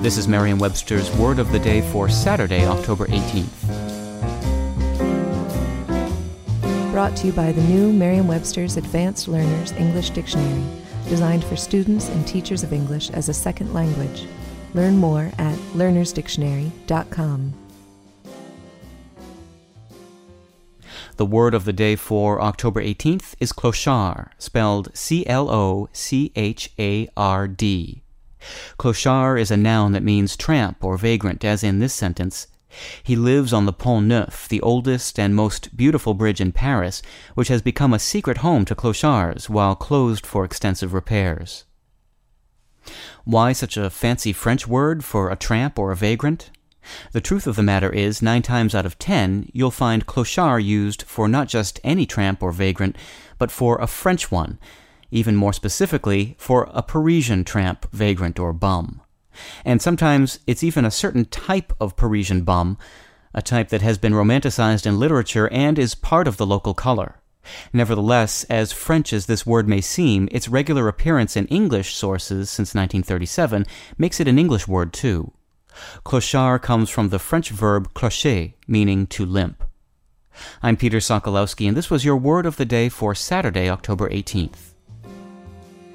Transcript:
This is Merriam Webster's Word of the Day for Saturday, October 18th. Brought to you by the new Merriam Webster's Advanced Learners English Dictionary, designed for students and teachers of English as a second language. Learn more at learnersdictionary.com. The word of the day for October 18th is clochard, spelled C L O C H A R D. Clochard is a noun that means tramp or vagrant, as in this sentence. He lives on the Pont Neuf, the oldest and most beautiful bridge in Paris, which has become a secret home to clochards while closed for extensive repairs. Why such a fancy French word for a tramp or a vagrant? The truth of the matter is, nine times out of ten, you'll find clochard used for not just any tramp or vagrant, but for a French one, even more specifically, for a Parisian tramp, vagrant, or bum. And sometimes it's even a certain type of Parisian bum, a type that has been romanticized in literature and is part of the local color. Nevertheless, as French as this word may seem, its regular appearance in English sources since 1937 makes it an English word too. Clochard comes from the French verb clocher, meaning to limp. I'm Peter Sokolowski, and this was your word of the day for Saturday, October 18th.